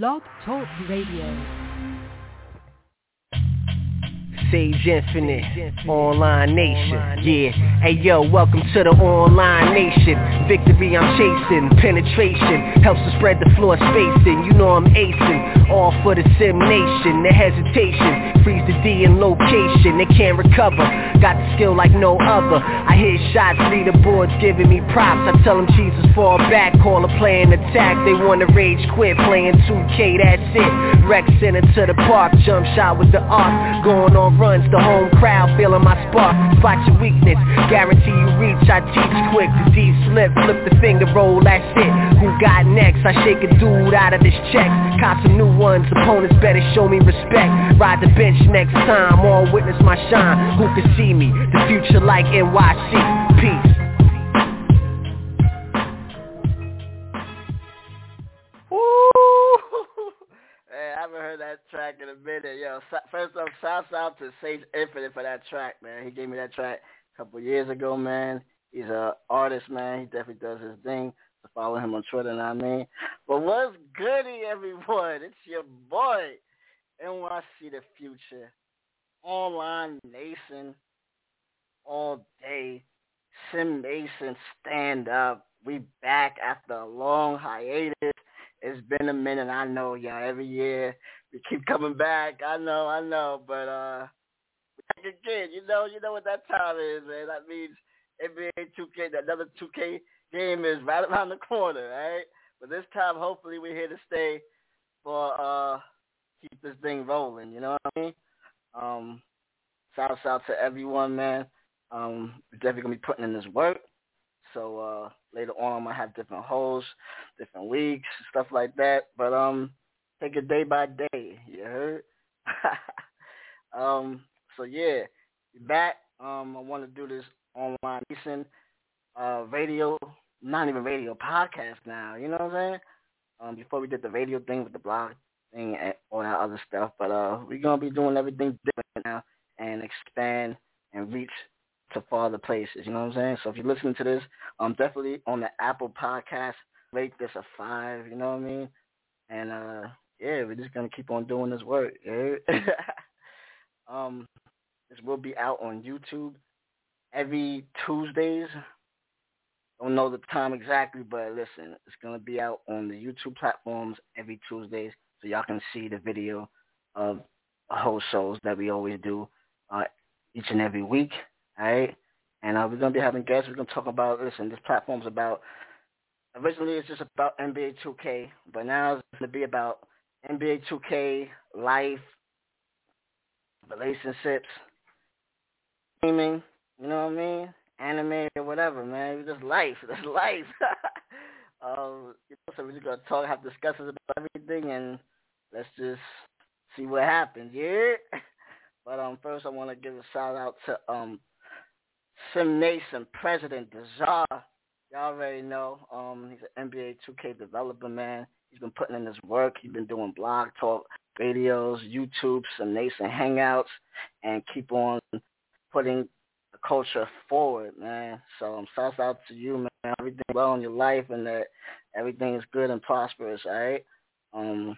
Blog Talk Radio. Sage Infinite, Online Nation. Yeah, hey yo, welcome to the Online Nation. Victory I'm chasing, penetration helps to spread the floor spacing. You know I'm acing, all for the Sim Nation. The hesitation freeze the D in location. They can't recover, got the skill like no other. I hit shots, leaderboards giving me props. I tell them Jesus fall back, call a play and attack. They wanna rage quit, playing 2K, that's it. Rec Center to the park, jump shot with the arc, going on runs, the home crowd feeling my spark. Spot your weakness, guarantee you reach. I teach quick, the D slip, flip the finger roll, that's it. Who got next? I shake a dude out of this check. Cop some new ones, opponents better show me respect. Ride the bench next time, all witness my shine. Who can see me? The future like NYC. Peace. Heard that track in a minute. Yo, first off, shouts out to Sage Infinite for that track, man. He gave me that track a couple years ago, man. He's a artist, man. He definitely does his thing. So follow him on Twitter, what I mean? But what's goody, everyone? It's your boy, NYC The Future. Online Nation, all day. Sim Nation, stand up. We back after a long hiatus. It's been a minute. I know, y'all. Every year we keep coming back. I know, I know, but uh, back again. You know, you know what that time is, man. That means NBA 2K. That another 2K game is right around the corner, right? But this time, hopefully, we're here to stay for uh, keep this thing rolling. You know what I mean? Um, shouts out to everyone, man. Um, definitely gonna be putting in this work. So uh, later on, I'm gonna have different hosts, different weeks, stuff like that. But um, take it day by day. You heard? um, so yeah, back. Um, I want to do this online listen, uh, radio, not even radio, podcast now. You know what I'm saying? Um, before we did the radio thing with the blog thing and all that other stuff, but uh, we're gonna be doing everything different now and expand and reach to farther places. You know what I'm saying? So if you're listening to this, um, definitely on the Apple Podcast, rate this a five. You know what I mean? And uh, yeah, we're just gonna keep on doing this work. Yeah? um, this will be out on YouTube every Tuesdays. Don't know the time exactly, but listen, it's gonna be out on the YouTube platforms every Tuesdays, so y'all can see the video of whole shows that we always do uh, each and every week. All right, and uh, we're gonna be having guests. We're gonna talk about listen. This platform's about originally it's just about NBA 2K, but now it's gonna be about NBA 2K life, relationships, gaming. You know what I mean? Anime or whatever, man. It's just life. That's life. um, you know, so we're just gonna talk, have discussions about everything, and let's just see what happens. Yeah. But um, first I want to give a shout out to um, Sim Nation President Dejar. Y'all already know. Um, he's an NBA 2K developer, man. He's been putting in his work. He's been doing blog talk, videos, YouTube, Sim Nation hangouts, and keep on putting the culture forward, man. So um, shouts out to you, man. Everything well in your life, and that everything is good and prosperous. All right. Um,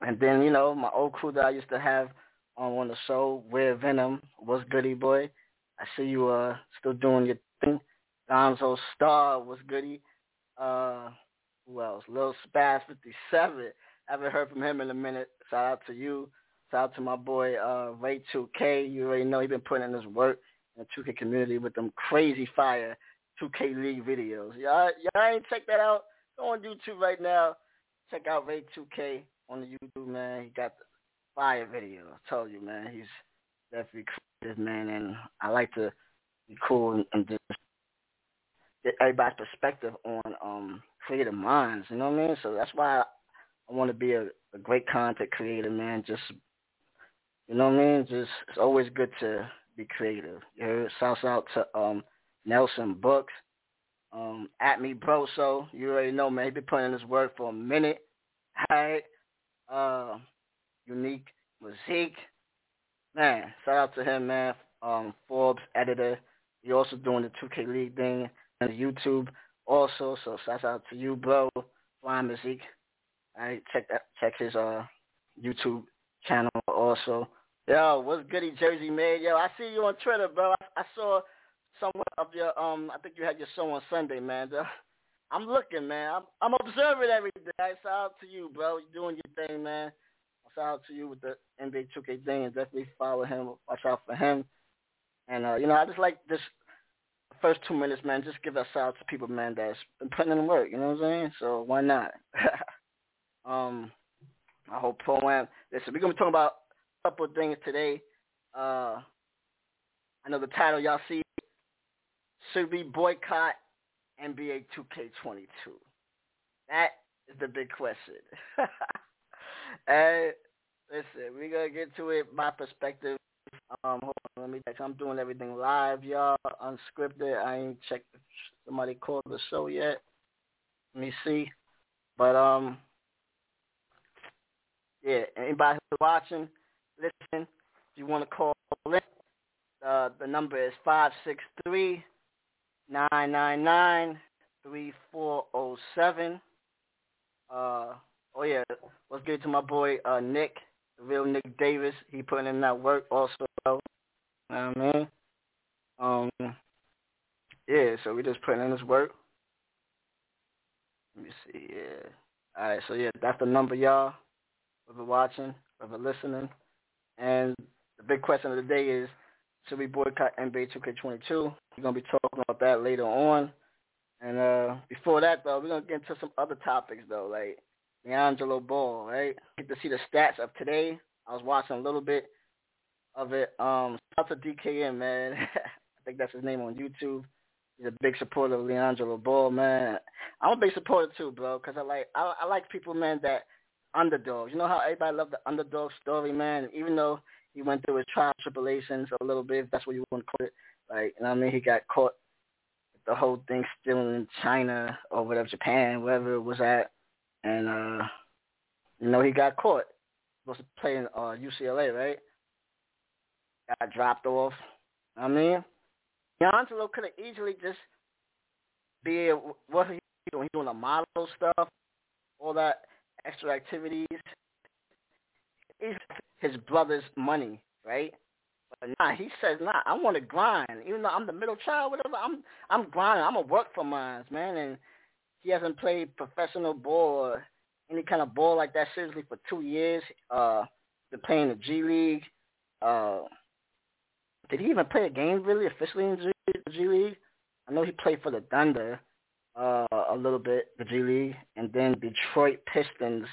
and then you know my old crew that I used to have on on the show, Weird Venom. was goody, boy? I see you uh still doing your thing. Gonzo Star, what's goody? Uh, who else? Lil Spaz 57. Haven't heard from him in a minute. Shout out to you. Shout out to my boy uh Ray 2K. You already know he been putting in his work in the 2K community with them crazy fire 2K League videos. Y'all, y'all ain't check that out? Go on YouTube right now. Check out Ray 2K on the YouTube, man. He got the fire video. I told you, man. He's definitely creative, man, and I like to be cool and, and just everybody's perspective on um creative minds. You know what I mean? So that's why I, want to be a, a great content creator, man. Just you know what I mean? Just it's always good to be creative. You heard? Shouts out to um Nelson Books. Um, at me bro, so you already know, man. He been putting in his work for a minute. Right. Uh, unique Musique. Man, shout out to him, man. Um, Forbes editor. He also doing the 2K League thing YouTube also. So shout out to you, bro. Flying Musique. I check that check his uh YouTube channel also. Yo, what's goody Jersey man? Yo, I see you on Twitter, bro. I, I saw some of your um I think you had your show on Sunday, man. I'm looking, man. I'm I'm observing everything. Shout out to you, bro. You're doing your thing, man. Shout out to you with the NBA 2K thing. Definitely follow him. Watch out for him. And uh, you know, I just like this first two minutes, man. Just give shout out to people, man, that's been putting in work. You know what I'm saying? So why not? um, I hope pro am. Listen, we're gonna be talking about a couple of things today. Uh, I know the title y'all see should we boycott NBA 2K22? That is the big question. and listen, we're gonna get to it. My perspective. Um, let me check. I'm doing everything live, y'all, unscripted. I ain't checked somebody called the show yet. Let me see. But um, yeah. Anybody who's watching, listen. If you want to call in, uh, the number is five six three nine nine nine three four zero oh seven. Uh oh yeah, let's get to my boy uh Nick, the real Nick Davis. He putting in that work also. Know what I mean? Um yeah, so we just putting in this work. Let me see, yeah. Alright, so yeah, that's the number y'all. Whether watching, whether listening. And the big question of the day is should we boycott NBA 2K22? We're gonna be talking about that later on. And uh before that though, we're gonna get into some other topics though, like LiAngelo Ball, right? Get to see the stats of today. I was watching a little bit of it. Um, shout out to DKM, man. I think that's his name on YouTube. He's a big supporter of LiAngelo Ball, man. I'm a big supporter too, bro, because I like I, I like people, man, that underdogs. You know how everybody love the underdog story, man. Even though he went through his trial tribulations a little bit, if that's what you want to call it. Like, you know what I mean? He got caught the whole thing still in China or whatever, Japan, wherever it was at. And, uh, you know, he got caught. Supposed to play in uh, UCLA, right? Got dropped off. I mean, Angelo could have easily just be what he doing. He doing the model stuff, all that extra activities. He's his brother's money, right? But nah, he says, nah, I want to grind. Even though I'm the middle child, whatever, I'm I'm grinding. I'm gonna work for mine, man. And he hasn't played professional ball or any kind of ball like that seriously for two years. Uh, been playing the G League. Uh, did he even play a game really officially in G, the G League? I know he played for the Thunder uh, a little bit, the G League, and then Detroit Pistons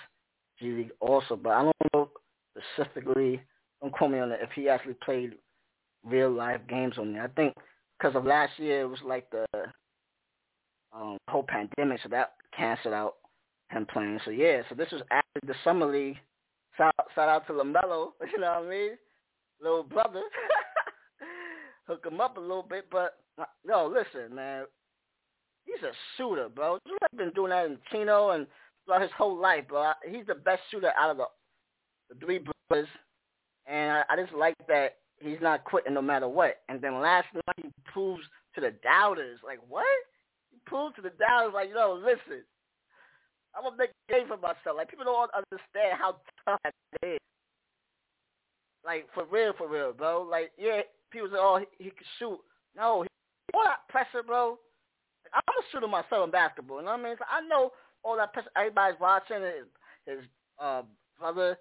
G League also. But I don't know specifically. Don't quote me on it. If he actually played real life games on there, I think because of last year it was like the um, whole pandemic, so that canceled out him playing. So yeah, so this was after the summer league. Shout, shout out to LaMelo, you know what I mean? Little brother, hook him up a little bit. But uh, no, listen, man, he's a shooter, bro. He's been doing that in Chino and throughout his whole life, bro. He's the best shooter out of the the three brothers, and I, I just like that he's not quitting no matter what. And then last night he proves to the doubters, like what? He proved to the doubters, like yo, listen, I'm gonna make a game for myself. Like people don't understand how tough that is. Like for real, for real, bro. Like yeah, people say, oh, he, he can shoot. No, all that pressure, bro. I'm a shooter myself in basketball. You know what I mean? So I know all that pressure. Everybody's watching. His, his uh, brother,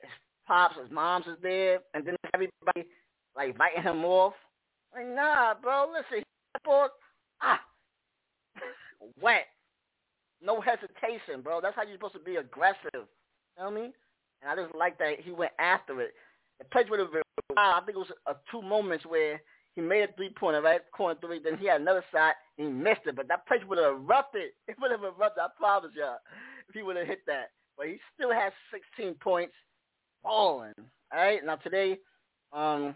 his pops, his mom's is there, and then everybody like biting him off. Like, nah, bro, listen, ball, ah, wet, no hesitation, bro. That's how you're supposed to be aggressive. You know what I mean? And I just like that he went after it. The pitch would have I think it was a two moments where he made a three pointer, right? Corner three, then he had another shot and he missed it. But that pitch would have erupted. It would have erupted, I promise y'all, if he would have hit that. But he still has 16 points falling. All right. Now today, um,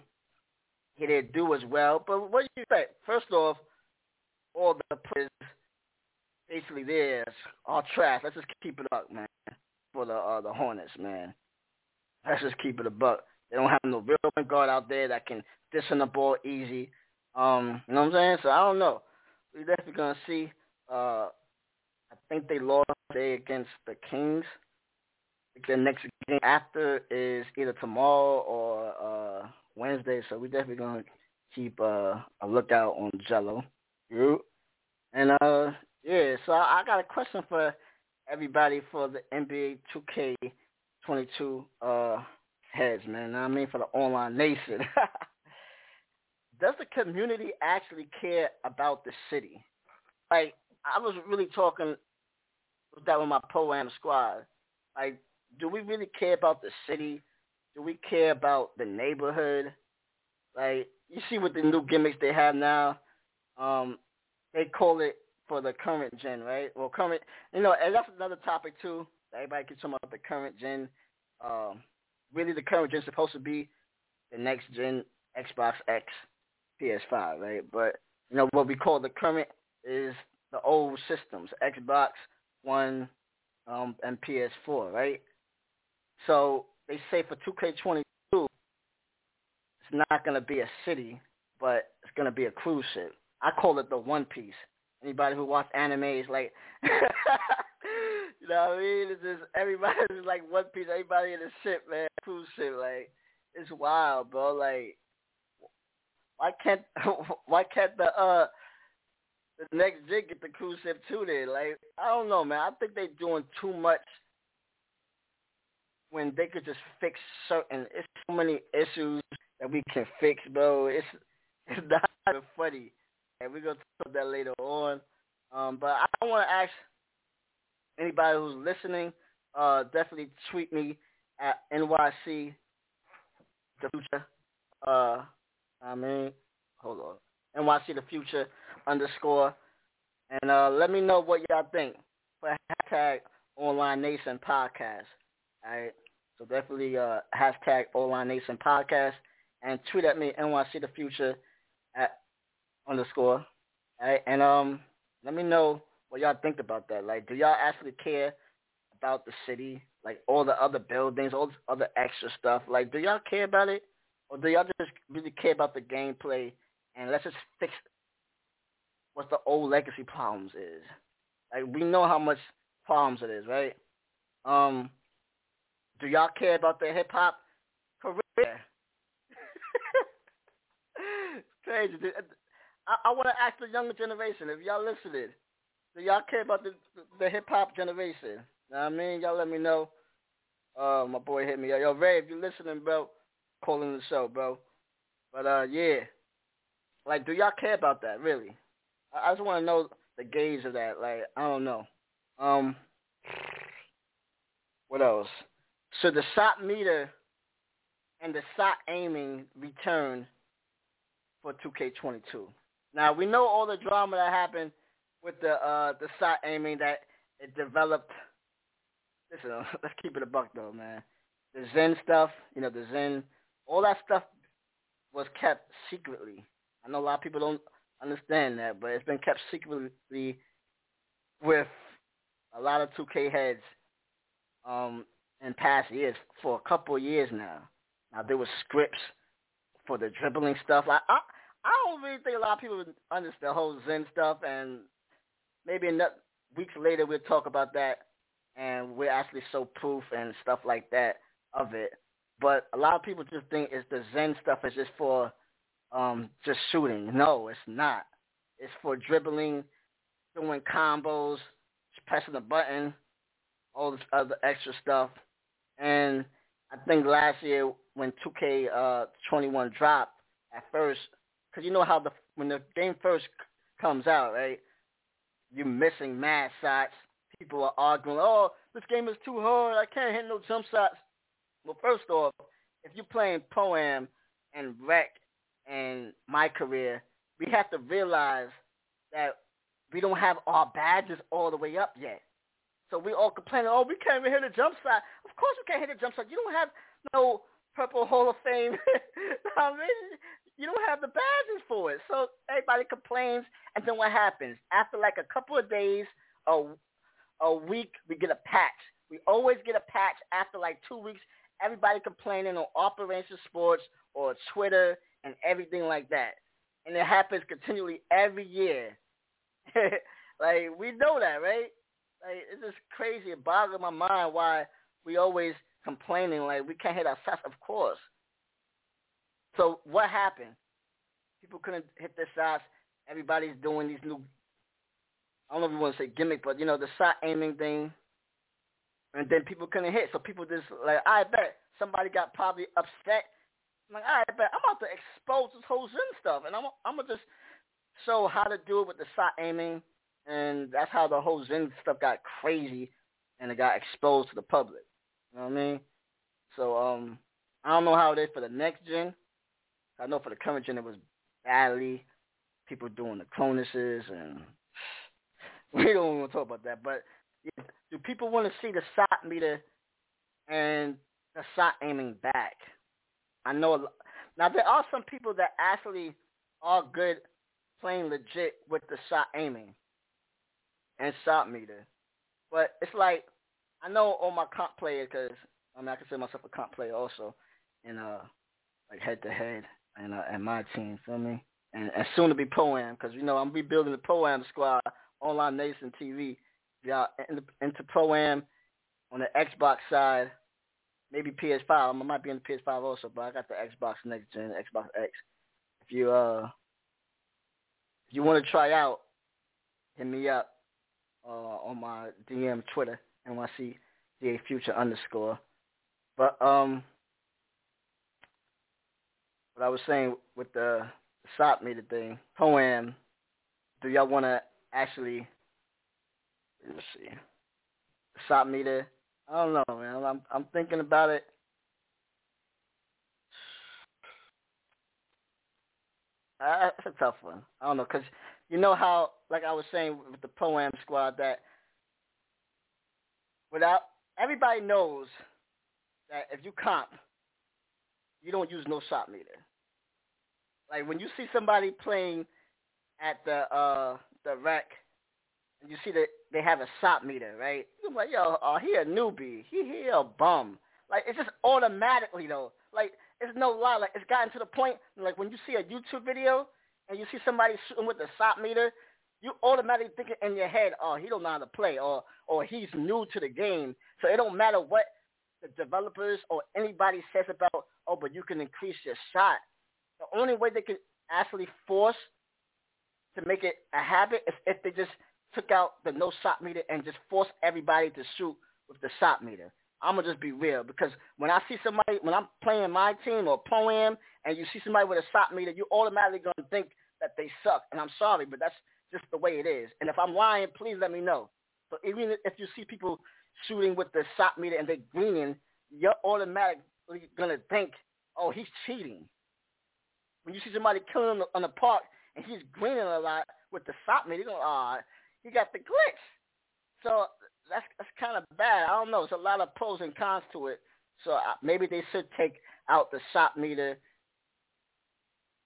he didn't do as well. But what do you think? First off, all the players basically theirs all trash. Let's just keep it up, man. For the uh, the Hornets, man. Let's just keep it a buck. They don't have no real point guard out there that can dish on the ball easy. Um, you know what I'm saying? So I don't know. We're definitely gonna see. Uh, I think they lost today against the Kings. the next game after is either tomorrow or uh Wednesday, so we definitely gonna keep uh, a lookout on Gelo. And uh yeah, so I got a question for everybody for the NBA 2K22 uh heads, man. I mean for the online nation. Does the community actually care about the city? Like I was really talking with that with my pro-am squad. Like, do we really care about the city? Do we care about the neighborhood? Like, you see what the new gimmicks they have now. Um, they call it for the current gen, right? Well, current, you know, and that's another topic too. Everybody can talk about the current gen. Um, really, the current gen is supposed to be the next gen Xbox X, PS5, right? But you know what we call the current is the old systems, Xbox One, um, and PS4, right? So they say for 2K22, it's not going to be a city, but it's going to be a cruise ship. I call it the One Piece. Anybody who watch anime is like, you know what I mean? It's just everybody's like One Piece. Everybody in the ship, man, cruise ship. Like it's wild, bro. Like why can't why can't the uh the next gen get the cruise ship too? Then like I don't know, man. I think they're doing too much when they could just fix certain. It's so many issues that we can fix, bro. It's it's not even funny, and we're gonna talk about that later on. Um, but I want to ask anybody who's listening, uh, definitely tweet me at NYC the future. Uh, I mean, hold on, NYC the future underscore, and uh, let me know what y'all think for hashtag Online Nation Podcast. All right. So definitely uh, hashtag Online Nation Podcast and tweet at me NYC the Future at underscore. All right, and um, let me know what y'all think about that. Like, do y'all actually care about the city, like all the other buildings, all this other extra stuff? Like, do y'all care about it, or do y'all just really care about the gameplay and let's just fix what the old legacy problems is? Like, we know how much problems it is, right? Um, do y'all care about the hip hop career? crazy. I, I want to ask the younger generation if y'all listening. Do y'all care about the the hip hop generation? Know I mean, y'all let me know. Uh, my boy hit me. Yo, Ray, if you're listening, bro, calling the show, bro. But uh, yeah, like, do y'all care about that? Really? I, I just want to know the gauge of that. Like, I don't know. Um, what else? So the shot meter and the shot aiming return for 2K22. Now we know all the drama that happened with the uh the shot aiming that it developed. Listen, let's keep it a buck though, man. The Zen stuff, you know, the Zen, all that stuff was kept secretly. I know a lot of people don't understand that, but it's been kept secretly with a lot of 2K heads um, in past years for a couple of years now. Now there were scripts for the dribbling stuff. Like I, I don't really think a lot of people understand the whole Zen stuff, and maybe in weeks later we'll talk about that, and we'll actually show proof and stuff like that of it. But a lot of people just think it's the Zen stuff is just for um, just shooting. No, it's not. It's for dribbling, doing combos, pressing the button, all this other extra stuff. And I think last year when 2K uh, 21 dropped at first, because you know how the when the game first comes out, right? You're missing mad shots. People are arguing, oh, this game is too hard. I can't hit no jump shots. Well, first off, if you're playing Pro-Am and Rec and my career, we have to realize that we don't have our badges all the way up yet. So we all complaining, oh, we can't even hit a jump shot. Of course we can't hit a jump shot. You don't have no Purple Hall of Fame. I mean, you don't have the badges for it. So everybody complains, and then what happens? After like a couple of days, a, a week, we get a patch. We always get a patch after like two weeks. Everybody complaining on Operation Sports or Twitter and everything like that. And it happens continually every year. like, we know that, right? Like, it's just crazy. It boggles my mind why we always complaining like we can't hit our shots. Of course. So what happened? People couldn't hit their shots. Everybody's doing these new. I don't know if you want to say gimmick, but you know the shot aiming thing. And then people couldn't hit, so people just like I bet somebody got probably upset. I'm like, all right, bet I'm about to expose this whole Zen stuff, and I'm I'm gonna just show how to do it with the shot aiming, and that's how the whole Zen stuff got crazy, and it got exposed to the public. You know what I mean? So um, I don't know how it is for the next gen. I know for the current gen it was badly. People doing the Cronuses and we don't want to talk about that. But do people want to see the shot meter and the shot aiming back? I know. a lot. Now there are some people that actually are good playing legit with the shot aiming and shot meter, but it's like I know all my comp players because I mean I consider myself a comp player also, in uh like head to head and uh, and my team, feel me? And, and soon to be pro am because you know I'm rebuilding the pro am squad online Nation TV. Y'all into pro am on the Xbox side, maybe PS5. I might be in the PS5 also, but I got the Xbox next gen, Xbox X. If you uh if you want to try out, hit me up uh, on my DM Twitter NYC DA Future underscore. But um, what I was saying with the, shot meter thing, pro-am. Do y'all want to actually? Let's see. Shot meter. I don't know, man. I'm I'm thinking about it. Uh, that's a tough one. I don't know, cause you know how, like I was saying with the Pro-Am Squad, that without everybody knows that if you comp, you don't use no shot meter. Like when you see somebody playing at the uh the rec and you see that they have a shot meter, right? You're like, yo, oh, he a newbie. He he a bum. Like it's just automatically though. Like it's no lie. Like it's gotten to the point like when you see a YouTube video and you see somebody shooting with a shot meter, you automatically think in your head, oh, he don't know how to play, or or he's new to the game. So it don't matter what the developers or anybody says about, oh, but you can increase your shot. The only way they can actually force to make it a habit is if they just took out the no shot meter and just force everybody to shoot with the shot meter. I'm gonna just be real because when I see somebody when I'm playing my team or pro-am and you see somebody with a shot meter, you automatically gonna think that they suck. And I'm sorry, but that's just the way it is. And if I'm lying, please let me know. So even if you see people shooting with the shot meter and they're greening, you're automatically gonna think, oh, he's cheating. When you see somebody killing on the park and he's greening a lot with the shot meter, you go, ah, oh, he got the glitch. So that's that's kind of bad. I don't know. There's a lot of pros and cons to it. So uh, maybe they should take out the shot meter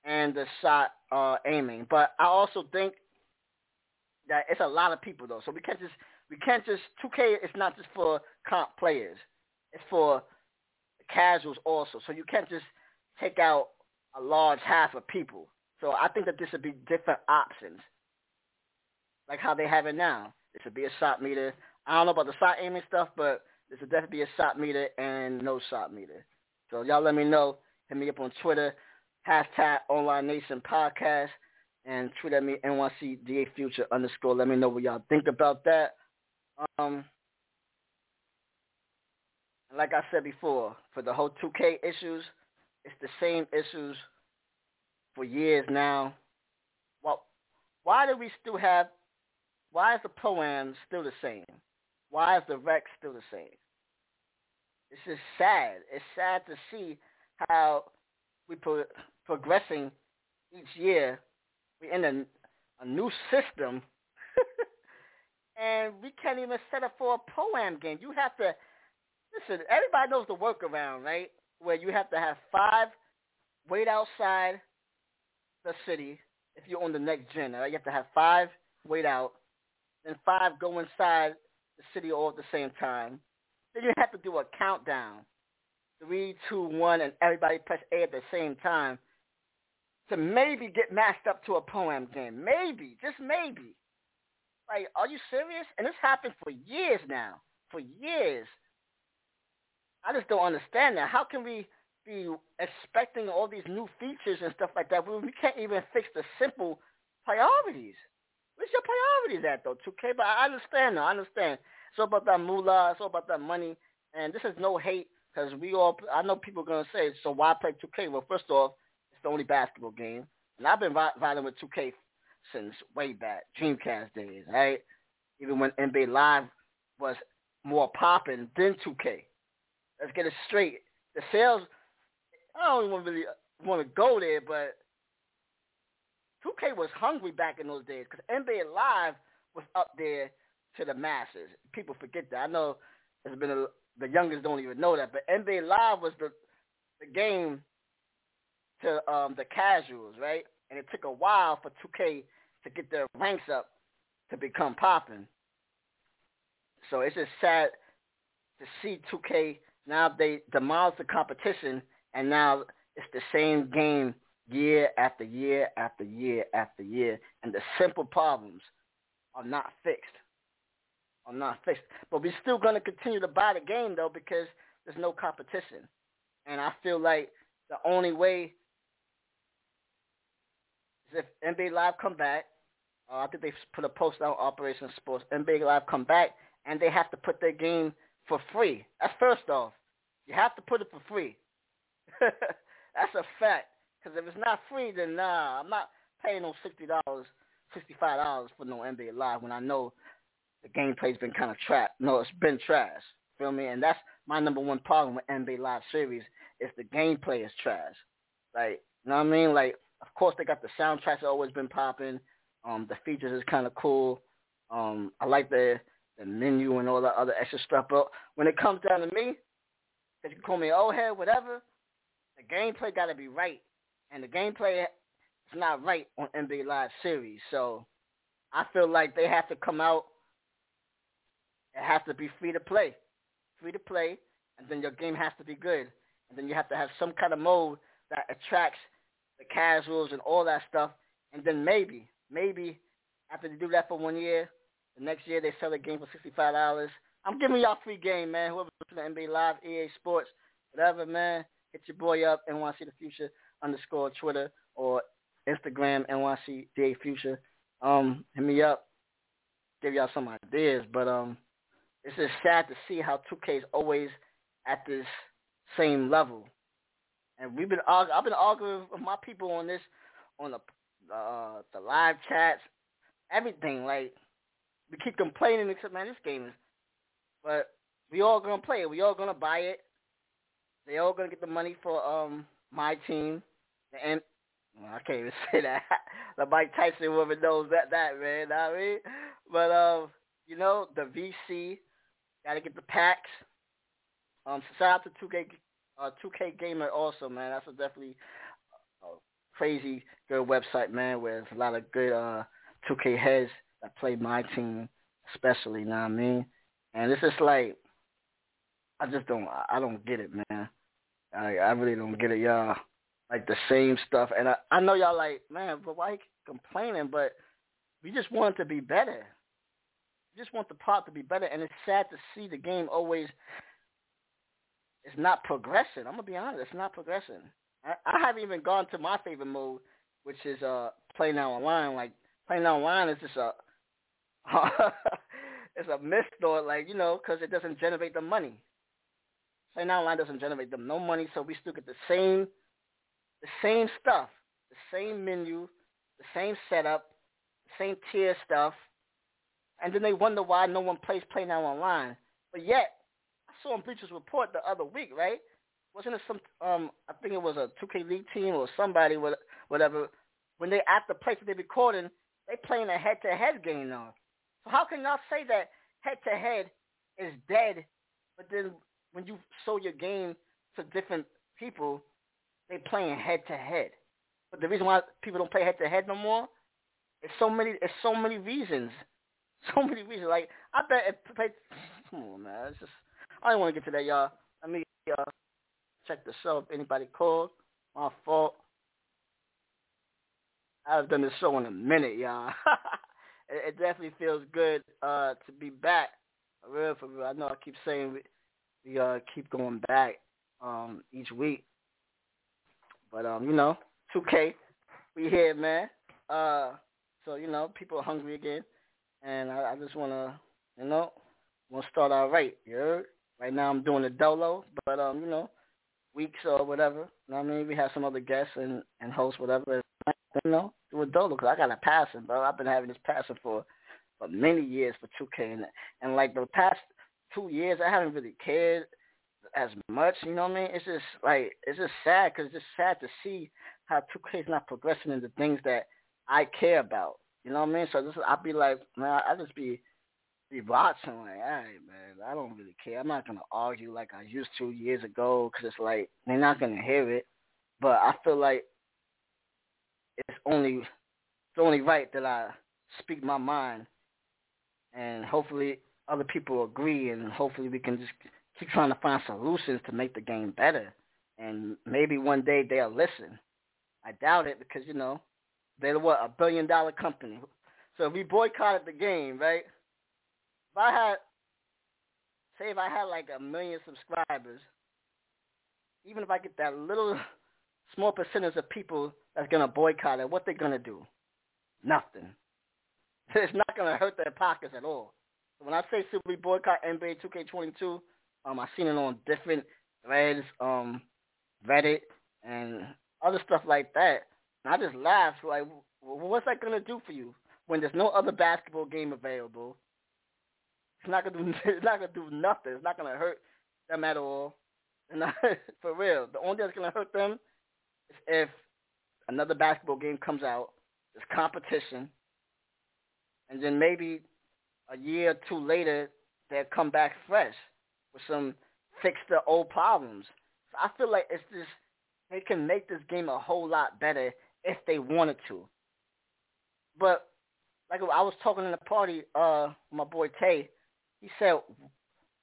and the shot uh, aiming. But I also think that it's a lot of people though. So we can't just we can't just 2K is not just for comp players. It's for casuals also. So you can't just take out a large half of people. So I think that this would be different options, like how they have it now. This would be a shot meter. I don't know about the shot aiming stuff, but this would definitely be a shot meter and no shot meter. So y'all let me know. Hit me up on Twitter, hashtag Online Nation Podcast, and tweet at me NYCDA Future underscore. Let me know what y'all think about that. Um, like I said before, for the whole 2K issues, it's the same issues for years now. Well, why do we still have? Why is the pro-am still the same? Why is the rec still the same? It's just sad. It's sad to see how we pro- progressing each year. We're in a, a new system, and we can't even set up for a pro-am game. You have to listen. Everybody knows the workaround, right? Where you have to have five wait outside the city if you're on the next gen. Right? You have to have five wait out, and five go inside the city all at the same time. Then you have to do a countdown. Three, two, one, and everybody press A at the same time to maybe get matched up to a pro-am game. Maybe, just maybe. Like, are you serious? And this happened for years now. For years. I just don't understand that. How can we be expecting all these new features and stuff like that when we can't even fix the simple priorities? Where's your priorities at though, 2K? But I understand. I understand. It's all about that moolah. It's all about that money. And this is no hate because we all. I know people are gonna say, so why play 2K? Well, first off, it's the only basketball game, and I've been riding with 2K since way back, Dreamcast days, right? Even when NBA Live was more popping than 2K. Let's get it straight. The sales, I don't even really want to go there, but 2K was hungry back in those days because NBA Live was up there to the masses. People forget that. I know it's been a, the youngest don't even know that, but NBA Live was the the game to um, the casuals, right? And it took a while for 2K to get their ranks up to become popping. So it's just sad to see 2K now they demolish the competition and now it's the same game year after year after year after year and the simple problems are not fixed. Are not fixed. But we're still going to continue to buy the game though because there's no competition. And I feel like the only way is if NBA Live come back uh, I think they put a post out Operation Sports. NBA Live come back and they have to put their game for free. That's first off. You have to put it for free. That's a fact. Because if it's not free, then nah, I'm not paying no sixty dollars, sixty-five dollars for no NBA Live when I know the gameplay's been kind of trash. No, it's been trash. Feel me? And that's my number one problem with NBA Live series is the gameplay is trash. Like, you know what I mean? Like, of course they got the soundtracks always been popping. Um, the features is kind of cool. Um, I like the the menu and all that other extra stuff. But when it comes down to me, if you call me old head, whatever, the gameplay got to be right, and the gameplay is not right on NBA Live series. So I feel like they have to come out. It has to be free to play, free to play, and then your game has to be good, and then you have to have some kind of mode that attracts the casuals and all that stuff, and then maybe, maybe after they do that for one year, the next year they sell the game for sixty five dollars. I'm giving y'all free game, man. Whoever's listening to NBA Live, EA Sports, whatever, man. Hit your boy up, NYC the Future underscore Twitter or Instagram NYC DA Future. Um, hit me up. Give y'all some ideas, but um, it's just sad to see how 2K is always at this same level. And we've been I've been arguing with my people on this on the uh, the live chats, everything. Like we keep complaining, except man, this game is. But we all gonna play it. We all gonna buy it. They all gonna get the money for um my team. And well, I can't even say that. the Mike Tyson woman knows that that man. Know I mean, but um, you know the VC gotta get the packs. Um, shout out to 2K, uh, 2K Gamer also, man. That's a definitely crazy good website, man, with a lot of good uh 2K heads that play my team, especially. You know what I mean? And it's just like I just don't I don't get it, man. I I really don't get it, y'all. Like the same stuff, and I I know y'all like, man, but why complaining? But we just want it to be better. We just want the part to be better, and it's sad to see the game always. It's not progressing. I'm gonna be honest. It's not progressing. I, I haven't even gone to my favorite mode, which is uh play now online. Like play now online is just a it's a misthought, like you know, because it doesn't generate the money. Play now online doesn't generate them no money, so we still get the same the same stuff, the same menu, the same setup, the same tier stuff, and then they wonder why no one plays Play Now Online. But yet, I saw on Bleachers Report the other week, right? wasn't it some um I think it was a 2K League team or somebody whatever when they at the place that they recording they playing a head to head game now. So how can y'all say that head to head is dead, but then when you show your game to different people, they playing head to head. But the reason why people don't play head to head no more, it's so many. It's so many reasons. So many reasons. Like I bet it played. Come on, man. It's just I don't want to get to that, y'all. Let me uh, check the show if anybody called. My fault. I've done this show in a minute, y'all. it, it definitely feels good uh, to be back. Real, for real. I know I keep saying we, we uh keep going back um each week. But um, you know, 2K, we here, man. Uh, so you know, people are hungry again, and I, I just wanna, you know, wanna start out right. You heard? Right now, I'm doing the dolo, but um, you know, weeks or whatever. You know what I mean? We have some other guests and and hosts, whatever. You know, do a dolo because I got a passion, bro. I've been having this passion for for many years for 2K, and and like the past two years, I haven't really cared as much. You know what I mean? It's just like it's just sad because it's just sad to see how 2K is not progressing into things that I care about. You know what I mean? So this, I'll be like, man, I just be be watching like, all right, man, I don't really care. I'm not gonna argue like I used to years ago because it's like they're not gonna hear it. But I feel like it's only it's only right that I speak my mind, and hopefully other people agree, and hopefully we can just keep trying to find solutions to make the game better. And maybe one day they'll listen. I doubt it because you know they're what a billion dollar company. So if we boycotted the game, right? If I had, say, if I had like a million subscribers, even if I get that little small percentage of people that's gonna boycott it, what they're gonna do? Nothing. It's not gonna hurt their pockets at all. When I say we boycott NBA 2K22, um, I seen it on different threads, um, Reddit, and other stuff like that. And I just laugh. like, what's that gonna do for you when there's no other basketball game available? It's not gonna do. It's not gonna do nothing. It's not gonna hurt them at all. And for real, the only thing that's gonna hurt them if another basketball game comes out. There's competition, and then maybe a year or two later they'll come back fresh with some fix the old problems. So I feel like it's just they can make this game a whole lot better if they wanted to. But like I was talking in the party, uh, my boy Tay, he said,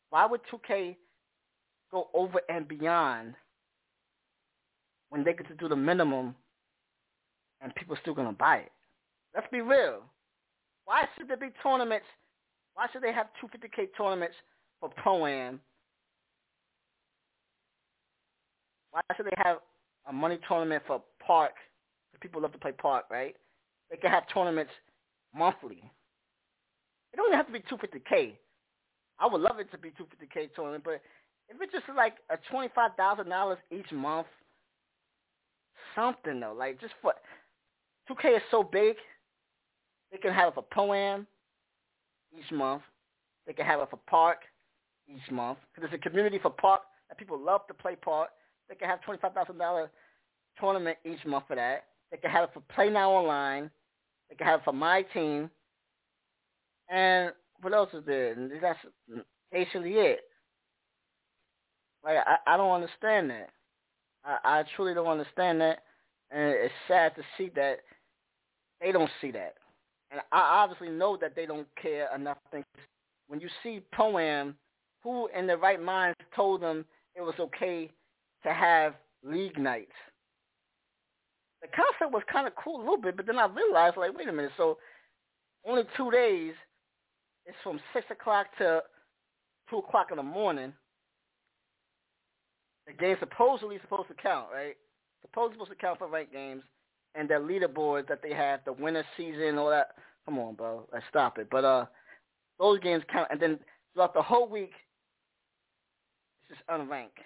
why would 2K go over and beyond when they get to do the minimum and people are still gonna buy it? Let's be real. Why should there be tournaments? Why should they have 250k tournaments for pro am? Why should they have a money tournament for park? People love to play park, right? They can have tournaments monthly. It don't even have to be 250k. I would love it to be 250k tournament, but if it's just like a twenty-five thousand dollars each month, something though, like just for 2K is so big, they can have for pro-am each month. They can have it for park each month because there's a community for park that people love to play park. They can have twenty-five thousand dollar tournament each month for that. They can have it for Play Now Online. They can have it for my team. And what else is there? And that's basically it. Like I, I don't understand that. I, I truly don't understand that, and it's sad to see that they don't see that. And I obviously know that they don't care enough. Things. When you see Pro-Am, who in their right mind told them it was okay to have league nights? The concept was kind of cool a little bit, but then I realized, like, wait a minute, so only two days it's from six o'clock to two o'clock in the morning. The game's supposedly supposed to count, right? Supposedly supposed to count for ranked games and their leaderboards that they have, the winter season, all that. Come on, bro, let's stop it. But uh, those games count, and then throughout the whole week, it's just unranked.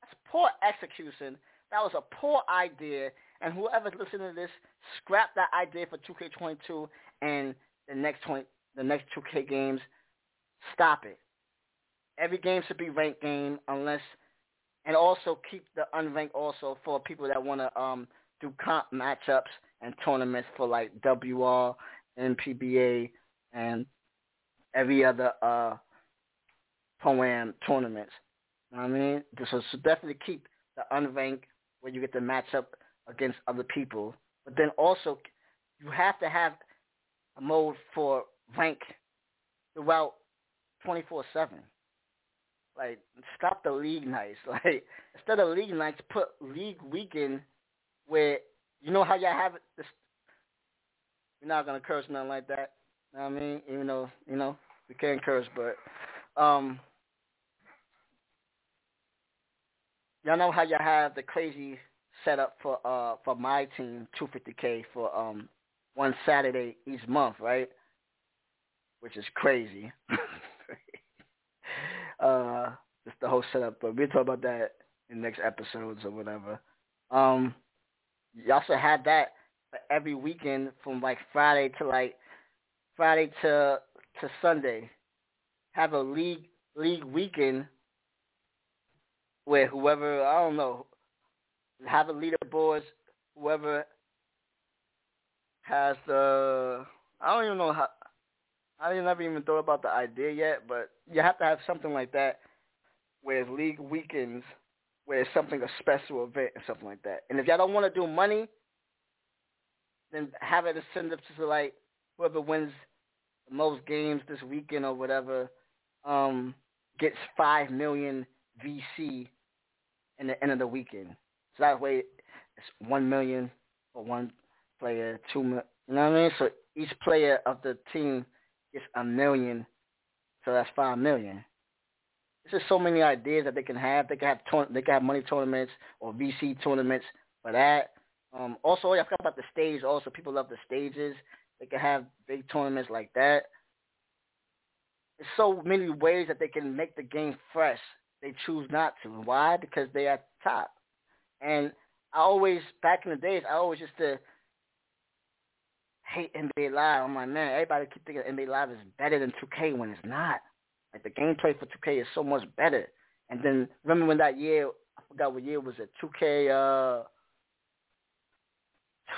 That's poor execution. That was a poor idea, and whoever's listening to this, scrap that idea for 2K22 and the next 20, the next 2K games, stop it. Every game should be ranked game unless, and also keep the unranked also for people that want to um do comp matchups and tournaments for like WR, NPBA, and every other uh pro-am tournaments. You know what I mean? So, so definitely keep the unranked where you get to match up against other people. But then also you have to have a mode for rank throughout 24/7. Like stop the league nights. Like instead of league nights, put league weekend where you know how y'all have it. This, we're not gonna curse nothing like that. You know what I mean? Even though you know we can't curse, but um, y'all know how y'all have the crazy setup for uh for my team 250k for um one Saturday each month, right? Which is crazy. just the whole setup, but we'll talk about that in next episodes or whatever. Um, you also have that every weekend from like Friday to like Friday to to Sunday. Have a league league weekend where whoever I don't know have a leaderboards whoever has the I don't even know how I never even thought about the idea yet, but you have to have something like that where league weekends where it's something a special event and something like that. And if y'all don't want to do money, then have it send up to like whoever wins the most games this weekend or whatever um, gets five million VC in the end of the weekend. So that way it's one million for one player, two million. You know what I mean? So each player of the team gets a million. So that's five million. There's just so many ideas that they can have. They can have tour- they can have money tournaments or VC tournaments for that. Um, also, I forgot about the stage. Also, people love the stages. They can have big tournaments like that. There's so many ways that they can make the game fresh. They choose not to. Why? Because they are top. And I always, back in the days, I always used to hate NBA Live. I'm like, man, everybody keep thinking NBA Live is better than 2K when it's not. Like the gameplay for 2K is so much better. And then remember when that year, I forgot what year was it, 2K, uh,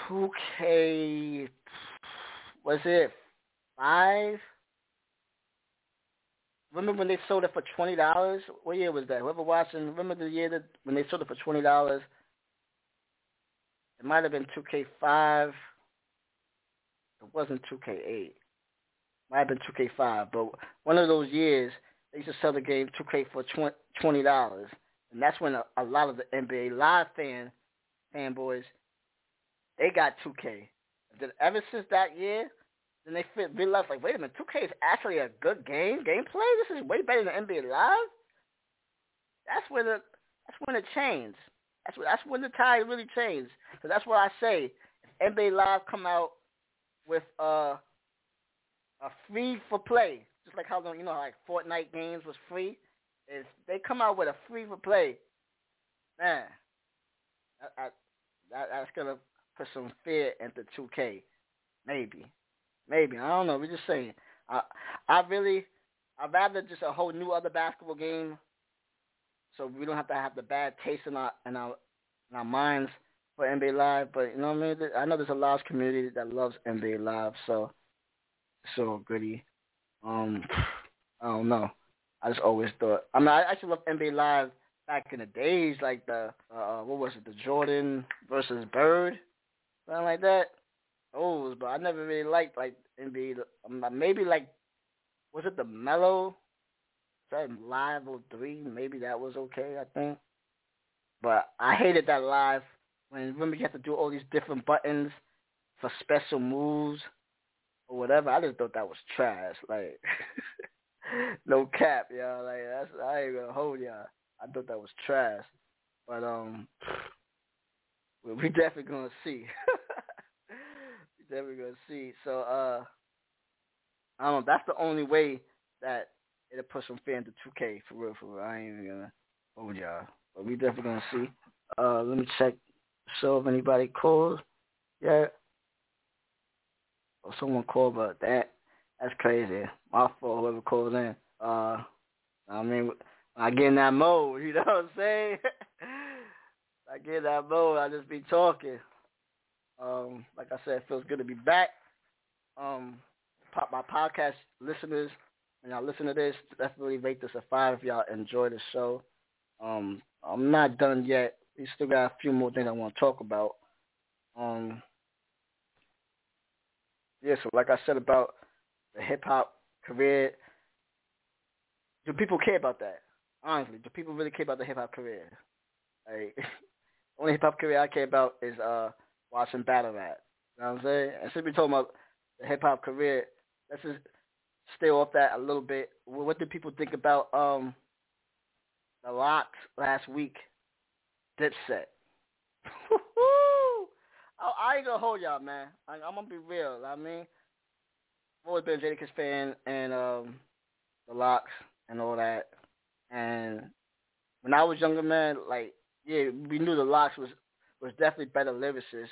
2K, was it five? Remember when they sold it for twenty dollars? What year was that? Whoever watching, remember the year that when they sold it for twenty dollars? It might have been two K five. It wasn't two K eight. Might have been two K five, but one of those years they used to sell the game two K for twenty dollars, and that's when a, a lot of the NBA live fan fanboys they got 2K. Then ever since that year, then they realized like, wait a minute, 2K is actually a good game gameplay. This is way better than NBA Live. That's when the that's when it changed. That's when, that's when the tide really changed. So that's what I say. If NBA Live come out with uh, a free for play, just like how long you know like Fortnite games was free. If they come out with a free for play, man, I, I, that, that's gonna put some fear into 2K. Maybe. Maybe. I don't know. We're just saying. I I really I'd rather just a whole new other basketball game so we don't have to have the bad taste in our in our in our minds for NBA Live. But you know what I mean? I know there's a large community that loves NBA Live, so so goody. Um I don't know. I just always thought I mean I actually love NBA Live back in the days, like the uh what was it, the Jordan versus Bird something like that. Oh, but I never really liked like NBA. Um, maybe like was it the Mellow? That live or three? Maybe that was okay. I think. But I hated that live when remember you have to do all these different buttons for special moves or whatever. I just thought that was trash. Like no cap, y'all. Like that's I ain't gonna hold y'all. I thought that was trash. But um well, we definitely gonna see. we definitely gonna see. So uh, I don't know. That's the only way that it'll push some fans to 2K for real. For real. I ain't even gonna hold y'all, but we definitely gonna see. Uh, let me check. So if anybody calls, yeah. Or someone called, about that that's crazy. My fault. Whoever calls in. Uh, I mean, I get in that mode. You know what I'm saying? I get in that mode. I just be talking. Um, like I said, it feels good to be back. Um, pop my podcast listeners, and y'all listen to this, definitely rate this a five if y'all enjoy the show. Um, I'm not done yet. We still got a few more things I want to talk about. Um, yeah, so like I said about the hip hop career, do people care about that? Honestly, do people really care about the hip hop career? Like, only hip hop career I care about is uh watching battle rap. You know what I'm saying? And since we talking about the hip hop career, let's just stay off that a little bit. What did people think about um the LOX last week Dipset. oh, I ain't gonna hold y'all, man. I, am gonna be real. I mean, I've always been a Jadakiss fan and um, the LOX and all that. And when I was younger, man, like yeah, we knew the LOX was was definitely better lyricists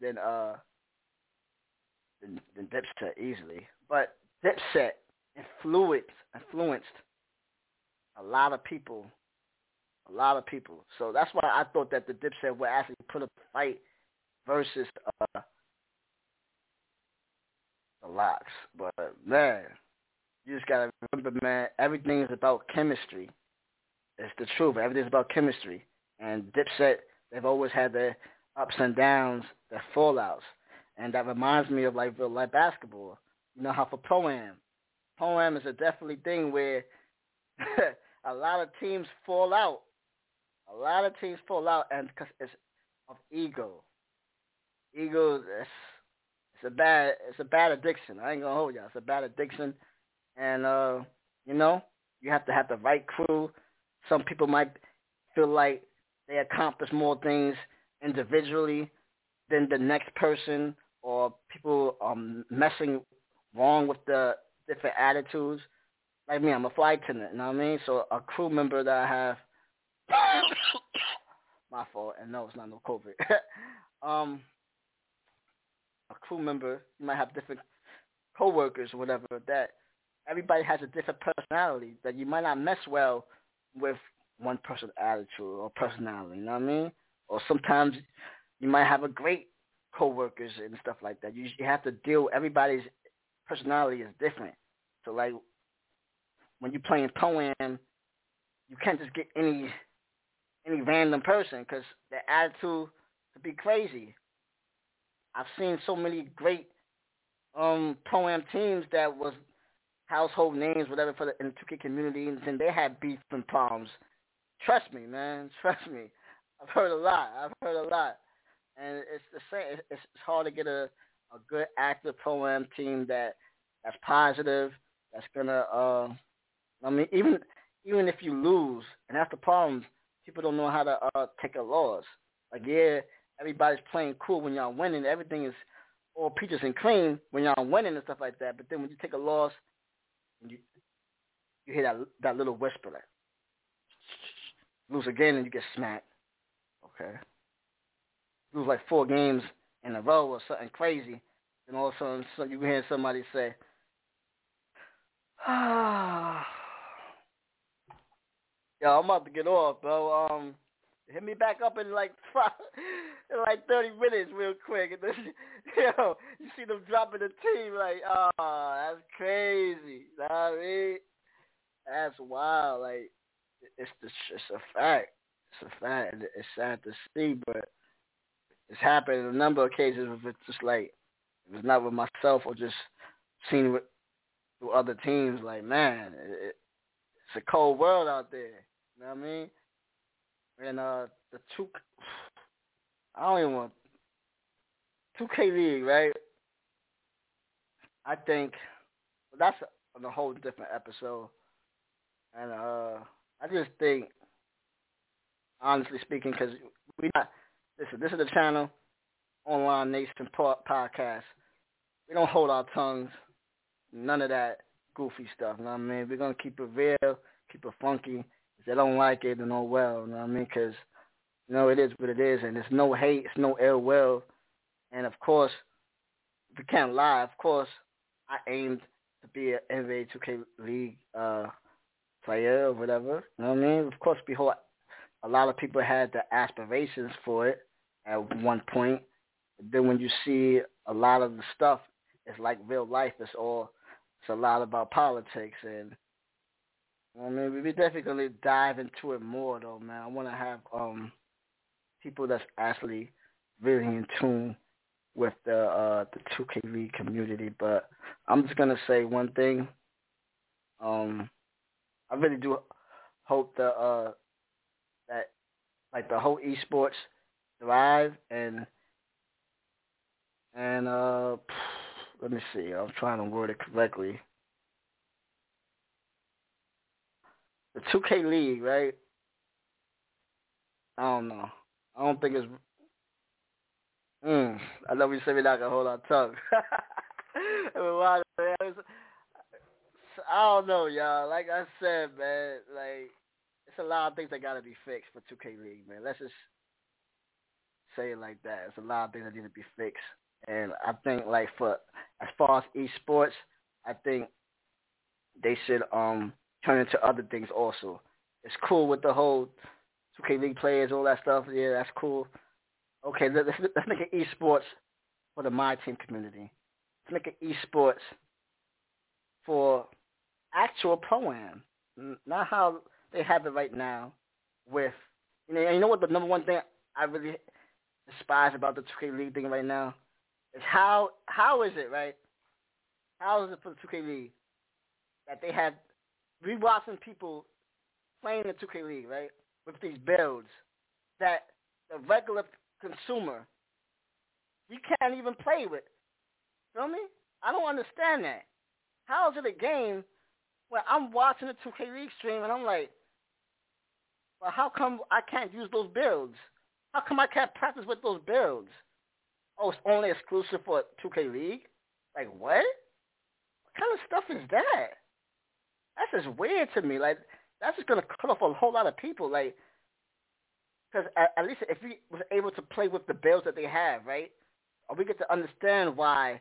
than uh than, than Dipset easily. But Dipset influenced influenced a lot of people, a lot of people. So that's why I thought that the Dipset would actually put up a fight versus uh, the LOX. But man, you just gotta remember, man, everything is about chemistry. It's the truth. Everything's about chemistry. And Dipset, they've always had their ups and downs, their fallouts. And that reminds me of like real life basketball. You know how for pro am, pro am is a definitely thing where a lot of teams fall out. A lot of teams fall out, and because it's of ego. Ego, it's, it's a bad, it's a bad addiction. I ain't gonna hold y'all. It's a bad addiction, and uh, you know, you have to have the right crew. Some people might feel like they accomplish more things individually than the next person, or people are messing wrong with the different attitudes like me, I'm a flight attendant, you know what I mean? So a crew member that I have my fault, and no, it's not no COVID. um a crew member, you might have different coworkers or whatever that everybody has a different personality that you might not mess well with one person's attitude or personality, you know what I mean? Or sometimes you might have a great coworkers and stuff like that. You, you have to deal everybody's personality is different. So like when you're playing pro-am, you can't just get any any random person because the attitude could be crazy. I've seen so many great um pro-am teams that was household names, whatever, for the in the 2K community, and they had beef and problems. Trust me, man. Trust me. I've heard a lot. I've heard a lot, and it's the same. It's, it's hard to get a a good active pro-am team that that's positive, that's gonna uh I mean, even even if you lose, and that's the problem, people don't know how to uh, take a loss. Like, yeah, everybody's playing cool when y'all winning. Everything is all peaches and cream when y'all winning and stuff like that. But then when you take a loss, you you hear that that little whisper like, lose again and you get smacked. Okay. Lose like four games in a row or something crazy, and all of a sudden so you hear somebody say, ah. Yo, I'm about to get off, bro. Um, hit me back up in like five, in like 30 minutes, real quick. And then, yo, you see them dropping the team, like, oh, that's crazy. You know what I mean? That's wild. Like, it's the, it's a fact. It's a fact. It's sad to see, but it's happened in a number of cases. If it's just like, if it's not with myself or just seen with through other teams, like, man, it, it's a cold world out there. You know what I mean? And uh, the two, I don't even want two K League, right? I think that's on a whole different episode, and uh, I just think, honestly speaking, because we not listen. This is the channel, Online Nation podcast. We don't hold our tongues, none of that goofy stuff. You know what I mean? We're gonna keep it real, keep it funky, if they don't like it, then oh well. You know what I mean? Because you know it is what it is, and there's no hate, it's no ill will, and of course, we can't lie, of course, I aimed to be an NBA 2K League uh, player or whatever. You know what I mean? Of course, behold, a lot of people had the aspirations for it at one point. Then when you see a lot of the stuff, it's like real life. It's all it's a lot about politics and I mean, we definitely gonna dive into it more though, man. I want to have um people that's actually really in tune with the uh the 2KV community. But I'm just gonna say one thing. Um, I really do hope the uh that like the whole esports thrive and and uh let me see. I'm trying to word it correctly. The 2K League, right? I don't know. I don't think it's. Mm, I know we say we're not gonna hold tongue. I don't know, y'all. Like I said, man, like it's a lot of things that gotta be fixed for 2K League, man. Let's just say it like that. It's a lot of things that need to be fixed, and I think like for as far as esports, I think they should um turn into other things also. It's cool with the whole 2K League players, all that stuff. Yeah, that's cool. Okay, let's, let's make an esports for the My Team community. Let's make an esports for actual pro-am, not how they have it right now with, you know, you know what the number one thing I really despise about the 2K League thing right now is how, how is it, right? How is it for the 2K League that they have, we watching people playing the 2K League, right, with these builds that the regular consumer, you can't even play with. Feel me? I don't understand that. How is it a game where I'm watching the 2K League stream and I'm like, well, how come I can't use those builds? How come I can't practice with those builds? Oh, it's only exclusive for 2K League? Like, what? What kind of stuff is that? That's just weird to me. Like, that's just to cut off a whole lot of people. Like, because at, at least if we was able to play with the builds that they have, right? Or we get to understand why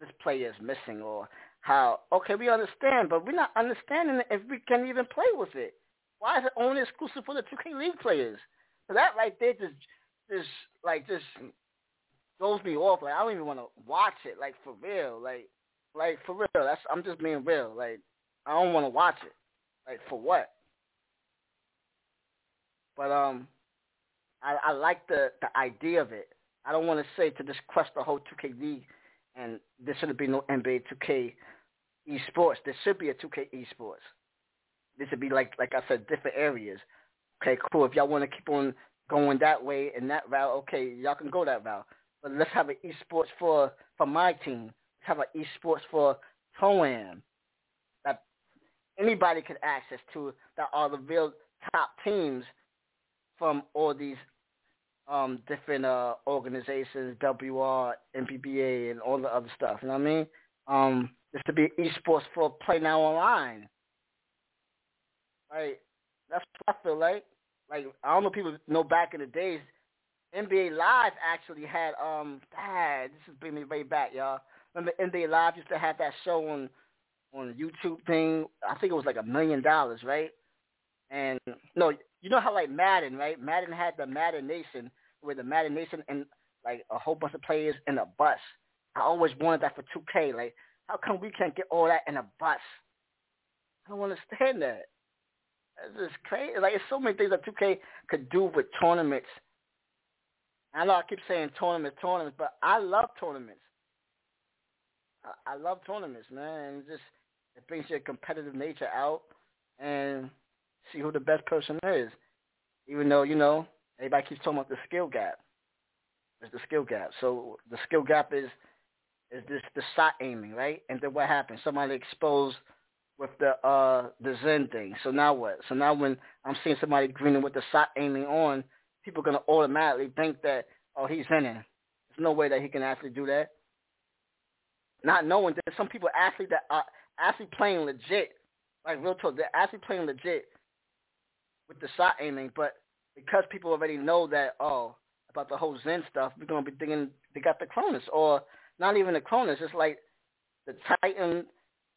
this player is missing or how, okay, we understand, but we're not understanding if we can even play with it. Why is it only exclusive for the 2K League players? So that right there just, just like, just throws me off. Like, I don't even want to watch it, like, for real. Like, like, for real. That's I'm just being real. Like, I don't want to watch it. Like, for what? But, um, I, I like the, the idea of it. I don't want to say to just crush the whole 2K League and there shouldn't be no NBA 2K esports. There should be a 2K esports. This should be like like I said, different areas. Okay, cool. If y'all want to keep on going that way and that route, okay, y'all can go that route. But let's have an esports for for my team. Let's have an esports for Pro-Am anybody could access to that are the real top teams from all these um, different uh, organizations, WR, NBBA, and all the other stuff. You know what I mean? Um, this to be esports for Play Now Online. Right? That's what I feel like. Like I don't know people know back in the days, NBA Live actually had um dad, this is bringing me way back, y'all. Remember NBA Live used to have that show on on the YouTube thing. I think it was like a million dollars, right? And no, you know how like Madden, right? Madden had the Madden Nation, where the Madden Nation and like a whole bunch of players in a bus. I always wanted that for 2K. Like, how come we can't get all that in a bus? I don't understand that. It's just crazy. Like, it's so many things that 2K could do with tournaments. I know I keep saying tournaments, tournaments, but I love tournaments. I, I love tournaments, man. Just it brings your competitive nature out and see who the best person is. Even though, you know, everybody keeps talking about the skill gap. There's the skill gap. So the skill gap is is this the shot aiming, right? And then what happens? Somebody exposed with the uh the Zen thing. So now what? So now when I'm seeing somebody greening with the shot aiming on, people are gonna automatically think that oh he's in it. There's no way that he can actually do that. Not knowing that some people actually that are actually playing legit, like real talk, they're actually playing legit with the shot aiming, but because people already know that oh about the whole Zen stuff, we're gonna be thinking they got the Cronus or not even the Cronus. It's like the Titan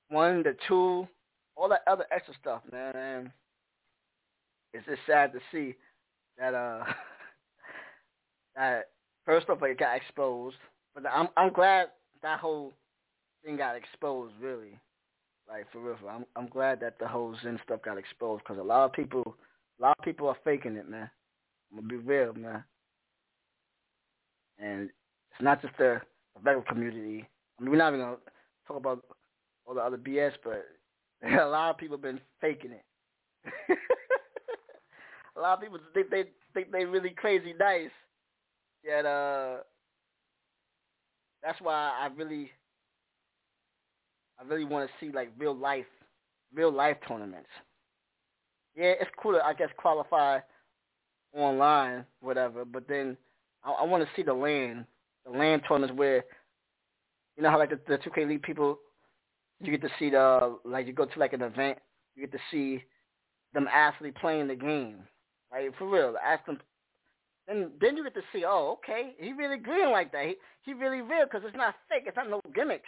one, the two, all that other extra stuff, man. And it's just sad to see that uh that first off it got exposed, but I'm I'm glad that whole thing got exposed really. Like for real, I'm I'm glad that the whole Zen stuff got exposed because a lot of people a lot of people are faking it, man. I'm gonna be real, man. And it's not just the, the community. I mean, we're not even gonna talk about all the other BS, but a lot of people been faking it. a lot of people think they think they really crazy nice. Yet, uh, that's why I really, I really want to see like real life, real life tournaments. Yeah, it's cool to I guess qualify online, whatever. But then I, I want to see the LAN, the LAN tournaments where, you know how like the, the 2K League people, you get to see the like you go to like an event, you get to see them actually playing the game, like for real. Ask them, then then you get to see, oh, okay, he really green like that. He he really real because it's not fake. It's not no gimmicks.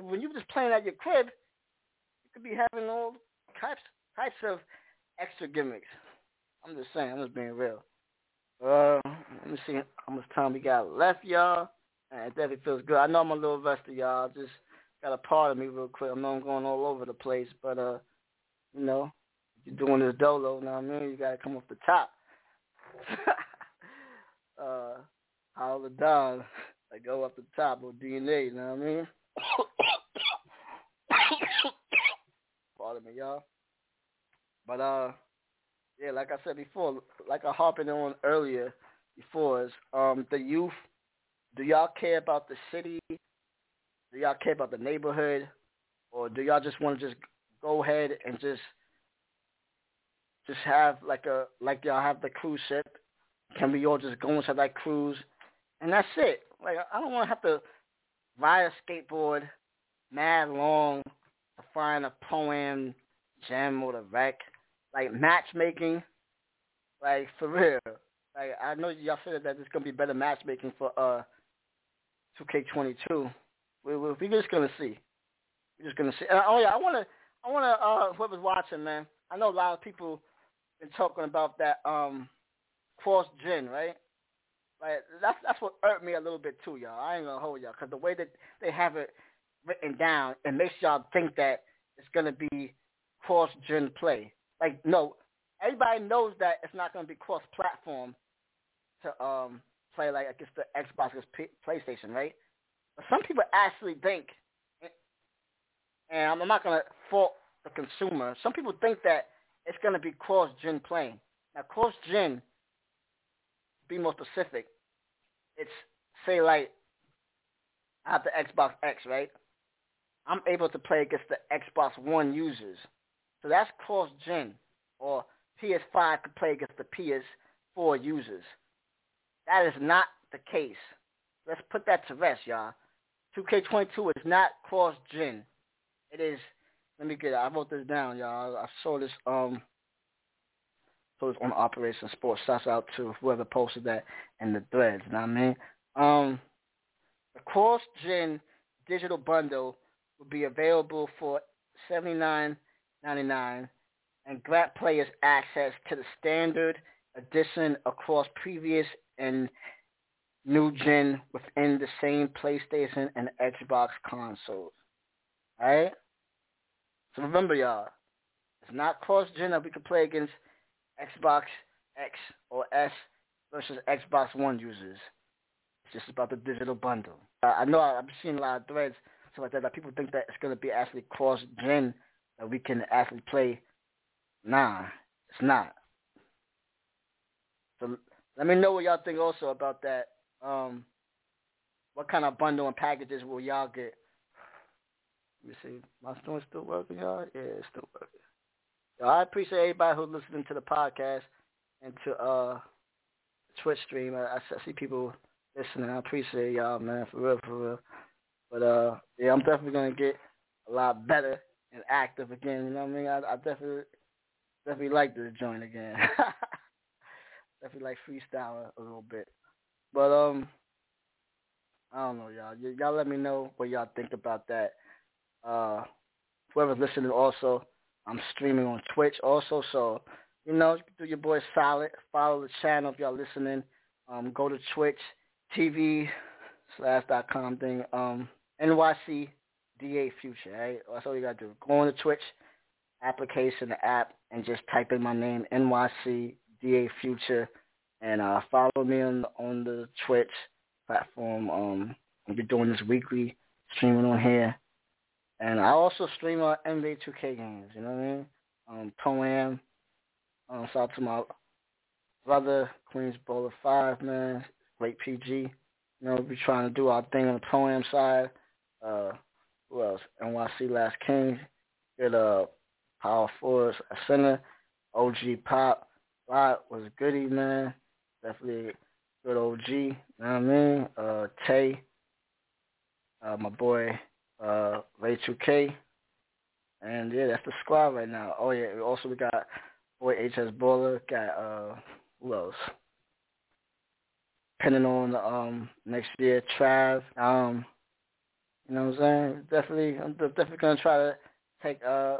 When you're just playing at your crib, you could be having all types types of extra gimmicks. I'm just saying. I'm just being real. Uh, let me see how much time we got left, y'all. And it definitely feels good. I know I'm a little rusty, y'all. Just got a part of me real quick. I know I'm going all over the place, but uh, you know, you're doing this dolo. You know what I mean? You gotta come off the top. uh, how the Don, I go up the top of DNA. You know what I mean? Pardon me, y'all. But uh, yeah, like I said before, like I harping on earlier before, is um the youth. Do y'all care about the city? Do y'all care about the neighborhood, or do y'all just want to just go ahead and just just have like a like y'all have the cruise ship? Can we all just go inside that cruise, and that's it? Like I don't want to have to ride a skateboard mad long to find a pro-am, gem, or the Rec like matchmaking, like for real. Like I know y'all said that there's gonna be better matchmaking for uh 2K22. We, we, we're just gonna see. We're just gonna see. Uh, oh yeah, I wanna, I wanna, uh, whoever's watching, man. I know a lot of people been talking about that um cross gen, right? Like that's that's what hurt me a little bit too, y'all. I ain't gonna hold y'all, cause the way that they have it written down, it makes y'all think that it's gonna be cross gen play. Like no, everybody knows that it's not to be cross-platform to um play like against the Xbox against P- PlayStation, right? But some people actually think, and I'm not to fault the consumer. Some people think that it's to be cross-gen playing. Now, cross-gen, be more specific, it's say like I have the Xbox X, right? I'm able to play against the Xbox One users. So that's cross-gen, or PS5 could play against the PS4 users. That is not the case. Let's put that to rest, y'all. 2K22 is not cross-gen. It is. Let me get it. I wrote this down, y'all. I saw this. Um, this on Operation Sports. Shouts out to whoever posted that in the threads. You know what I mean? Um, the cross-gen digital bundle will be available for $79.99 and grant players access to the standard edition across previous and new gen within the same PlayStation and Xbox consoles. Alright? So remember y'all, it's not cross gen that we can play against Xbox X or S versus Xbox One users. It's just about the digital bundle. Uh, I know I've seen a lot of threads stuff like that that people think that it's going to be actually cross gen that we can actually play. Nah, it's not. So let me know what y'all think also about that. Um, what kind of bundle and packages will y'all get? Let me see. My stone's still working, y'all? Yeah, it's still working. So I appreciate everybody who's listening to the podcast and to uh Twitch stream. I, I see people listening. I appreciate y'all, man, for real, for real. But uh, yeah, I'm definitely gonna get a lot better and active again. You know what I mean? I, I definitely definitely like this joint again. definitely like freestyle a little bit. But um, I don't know, y'all. Y- y'all let me know what y'all think about that. Uh, whoever's listening, also, I'm streaming on Twitch also, so you know, do your boy solid. Follow the channel if y'all listening. Um, go to Twitch TV slash dot com thing. Um, NYC DA Future, right? That's all you gotta do. Go on the Twitch application, the app, and just type in my name, NYC DA Future, and uh, follow me on on the Twitch platform. Um, be doing this weekly streaming on here, and I also stream on NBA 2K games. You know what I mean? Um, Pro Am. Um, shout out to my brother, Queens Bowler Five, man, great PG. You know, we be trying to do our thing on the Pro Am side. Uh, who else? NYC Last King, get a Power Force, a center, OG Pop, Lot was goody, man. Definitely good OG. You know what I mean? Uh, Tay, uh, my boy, uh, Ray 2K. And yeah, that's the squad right now. Oh yeah, also we got boy HS Baller, got uh who else? Depending on um next year, Trav. Um, you know what I'm saying? Definitely, I'm definitely gonna try to take uh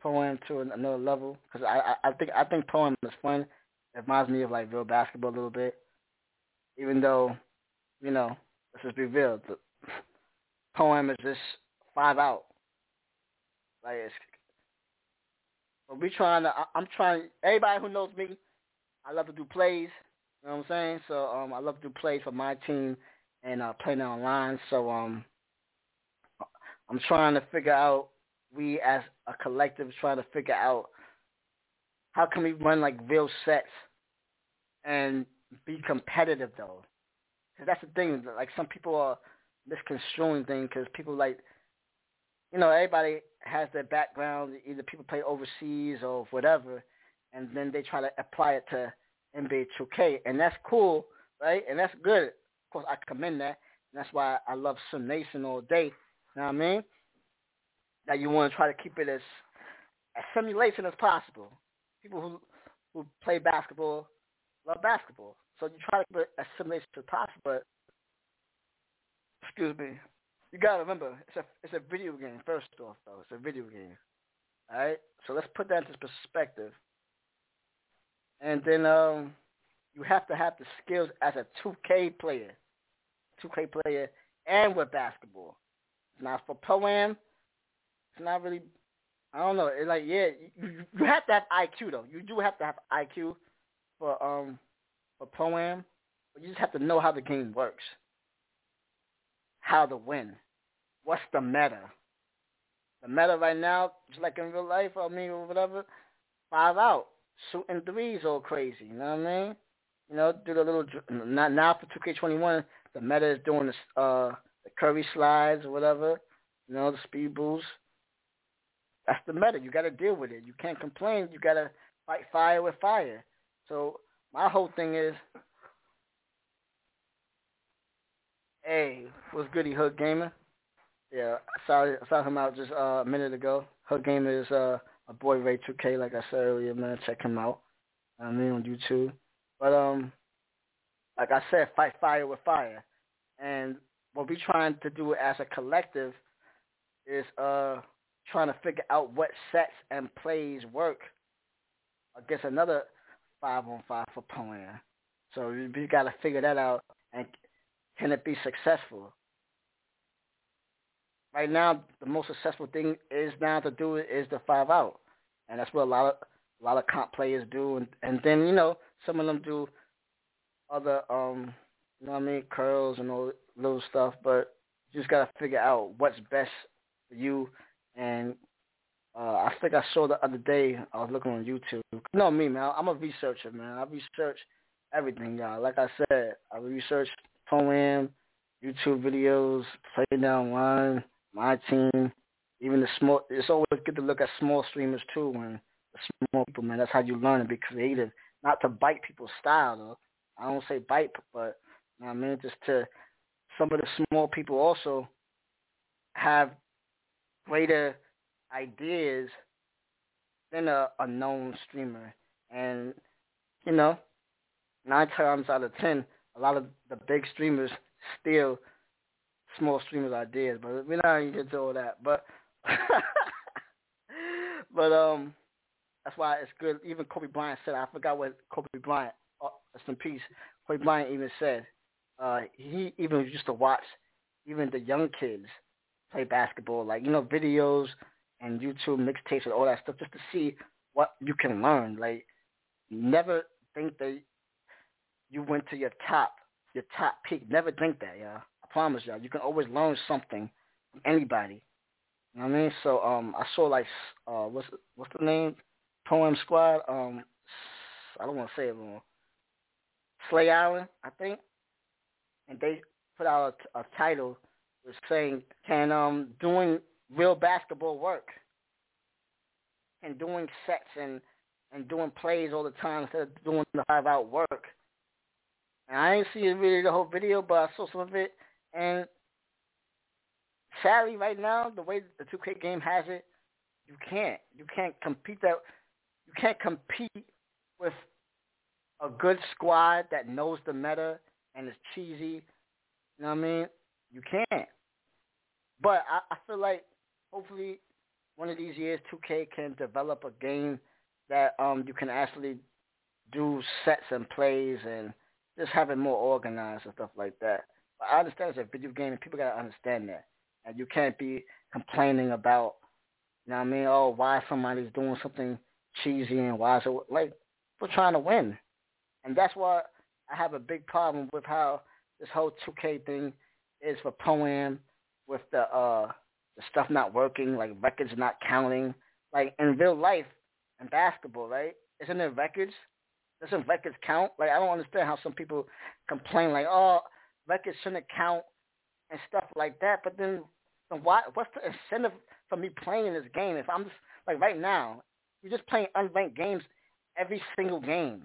pro-am to another level because I, I I think I think pro-am is fun. It reminds me of like real basketball a little bit, even though you know just be real. Poem is just five out. Like it's, but we trying to. I, I'm trying. Everybody who knows me, I love to do plays. You know what I'm saying? So um, I love to do plays for my team and uh, playing online. So um, I'm trying to figure out we as a collective trying to figure out how can we run like real sets and be competitive though. Cause that's the thing. Like some people are misconstruing things because people like, you know, everybody has their background. Either people play overseas or whatever, and then they try to apply it to NBA 2K, and that's cool, right? And that's good. Of course, I commend that. And that's why I love Sim Nation all day. You know what I mean? That you want to try to keep it as as simulation as possible. People who who play basketball love basketball, so you try to keep it as simulation as possible. But excuse me, you gotta remember it's a it's a video game. First off, though, it's a video game. All right, so let's put that into perspective. And then um, you have to have the skills as a 2K player, 2K player, and with basketball. Now for Pro-Am, it's not really. I don't know. It's like yeah, you, you have to have IQ though. You do have to have IQ for um for Pro-Am, but you just have to know how the game works, how to win, what's the meta. The meta right now, just like in real life, I mean, or whatever, five out shooting threes all crazy. You know what I mean? You know, do the little not now for 2K21. The meta is doing the uh the Curry slides or whatever. You know, the speed boost. That's the meta. You got to deal with it. You can't complain. You got to fight fire with fire. So my whole thing is, hey, what's goody Hook Gamer? Yeah, I saw I saw him out just uh, a minute ago. Hook Gamer is uh my boy Ray 2K, like I said earlier, man. Check him out. I mean on YouTube. But um, like I said, fight fire with fire. And what we're trying to do as a collective is uh trying to figure out what sets and plays work against another five on five for Pro-Am. So we got to figure that out, and can it be successful? right now the most successful thing is now to do is the five out, and that's what a lot of a lot of comp players do, and and then you know some of them do other um you know what I mean curls and all little stuff, but you just gotta figure out what's best for you. And uh I think I saw the other day I was looking on YouTube. You know me, man. I'm a researcher, man. I research everything, y'all. Like I said, I research pro-am, YouTube videos, playing down line, my team, even the small. It's always good to look at small streamers too. When the small people, man, that's how you learn and be creative. Not to bite people's style though. I don't say bite, but you know I mean just to some of the small people also have greater ideas than a, a known streamer. And, you know, nine times out of ten, a lot of the big streamers steal small streamers ideas, but we're not even get to all that. But but um, that's why it's good. Even Kobe Bryant said, I forgot what Kobe Bryant, uh, rest in peace. Kobe Bryant even said uh, he even used to watch even the young kids play basketball, like you know videos and YouTube mixtapes and all that stuff, just to see what you can learn. Like never think that you went to your top, your top peak. Never think that, yeah promise y'all, you can always learn something from anybody. You know what I mean? So um, I saw like uh, what's what's the name? Pro-Am Squad. Um, I don't want to say it wrong. Slay Island, I think, and they put out a, a title was saying, "Can um doing real basketball work?" And doing sets and and doing plays all the time instead of doing the five out work. And I didn't see really the whole video, but I saw some of it. And sadly, right now, the way the 2K game has it, you can't. You can't compete that. You can't compete with a good squad that knows the meta and is cheesy. You know what I mean? You can't. But I, I feel like hopefully one of these years 2K can develop a game that um you can actually do sets and plays and just have it more organized and stuff like that. But I understand it's a video game and people gotta understand that. And you can't be complaining about you know what I mean, oh why somebody's doing something cheesy and why it like we're trying to win. And that's why I have a big problem with how this whole 2K thing is for Pro-Am with the uh the stuff not working, like records not counting. Like in real life in basketball, right? Isn't there records? Doesn't records count? Like I don't understand how some people complain like, oh, records shouldn't count and stuff like that. But then, then why? What's the incentive for me playing this game if I'm just like right now? You're just playing unranked games every single game.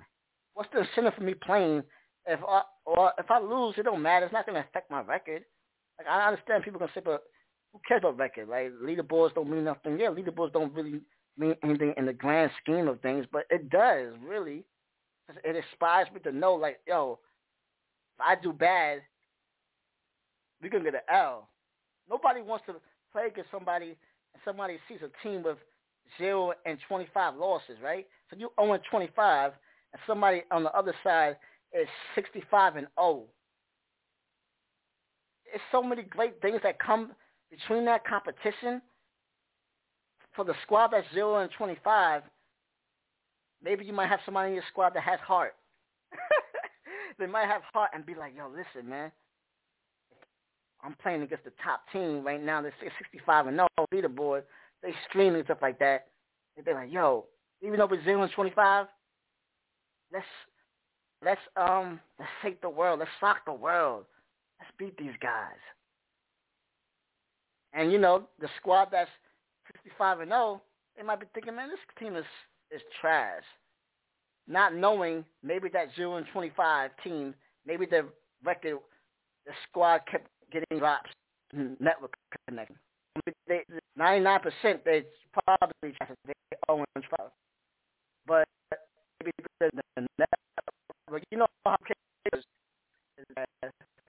What's the incentive for me playing if I, or if I lose? It don't matter. It's not going to affect my record. Like I understand people can say, but who cares about record? Like leaderboards don't mean nothing. Yeah, leaderboards don't really mean anything in the grand scheme of things, but it does really. It inspires me to know, like, yo, if I do bad, we're gonna get an L. Nobody wants to play against somebody, and somebody sees a team with zero and twenty-five losses, right? So you own twenty-five, and somebody on the other side is sixty-five and zero. It's so many great things that come between that competition for the squad that's zero and twenty five, maybe you might have somebody in your squad that has heart. they might have heart and be like, "Yo, listen, man, I'm playing against the top team right now. They're 65 and no leaderboard. They stream and stuff like that. And they're like, "Yo, even though and 25, let's let's um let's shake the world. Let's shock the world. Let's beat these guys." And you know, the squad that's 65 and 0, they might be thinking, man, this team is is trash. Not knowing maybe that 0 and 25 team, maybe the record, the squad kept getting drops, network connection. 99% they probably they 0 and 12. But maybe the network, you know how it is.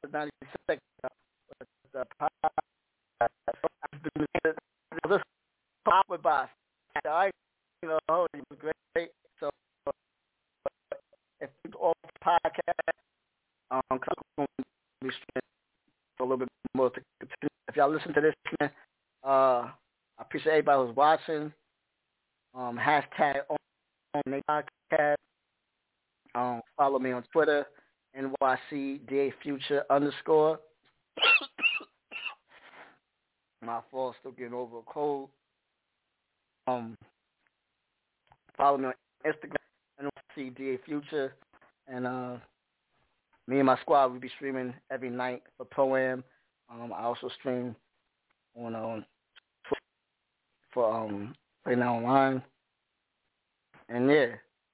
The 96 the pop with boss. I, you know, it was great. So if you all podcast, um, be a little bit more to continue. If y'all listen to this, man, uh, I appreciate everybody who's watching. Um, hashtag on the podcast. Um, follow me on Twitter, NYCDA Future underscore. My fault, still getting over a cold. Um, follow me on Instagram and see DA Future, and uh, me and my squad will be streaming every night for Pro Am. Um, I also stream on on for um Play Now Online, and yeah,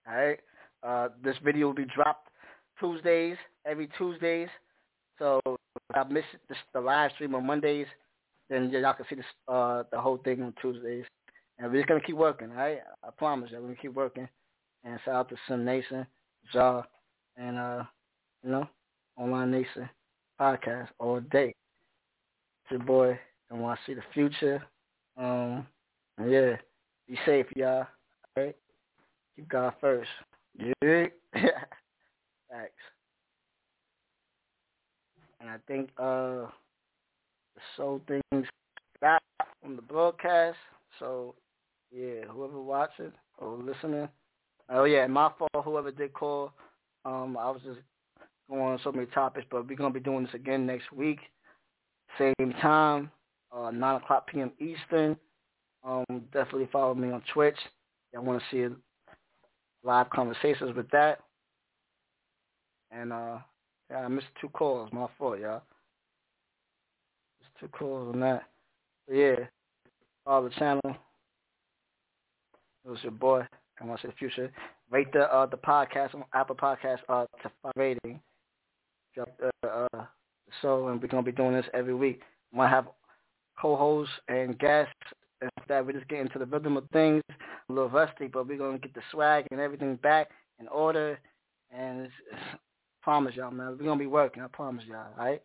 all right. Uh, this video will be dropped Tuesdays, every Tuesdays. So if I miss the, the live stream on Mondays, then y'all can see this, uh, the whole thing on Tuesdays. And we're just gonna keep working, all right? I promise you, we're gonna keep working. And shout out to Sim Nation, Ja, and uh, you know, Online Nation podcast all day. It's your boy, and want to see the future. Um, yeah, be safe, y'all. All right, keep God first. Yeah, thanks. And I think uh so things got from the broadcast. So yeah, whoever watching or listening. Oh yeah, my fault. Whoever did call. Um, I was just going on so many topics, but we're gonna be doing this again next week, same time, uh, nine o'clock p.m. Eastern. Um, definitely follow me on Twitch. I want to see live conversations with that. And uh, yeah, I missed two calls. My fault, y'all. Too cool on that. But yeah, follow the channel. It was your boy, I want to say the future. Rate the uh, the podcast on Apple Podcast uh, to five rating. Uh, uh, so, and we're gonna be doing this every week. We want to have co-hosts and guests and that. We're just getting to the rhythm of things. A little rusty, but we're gonna get the swag and everything back in order. And it's, it's, promise y'all, man, we're gonna be working. I promise y'all. All right.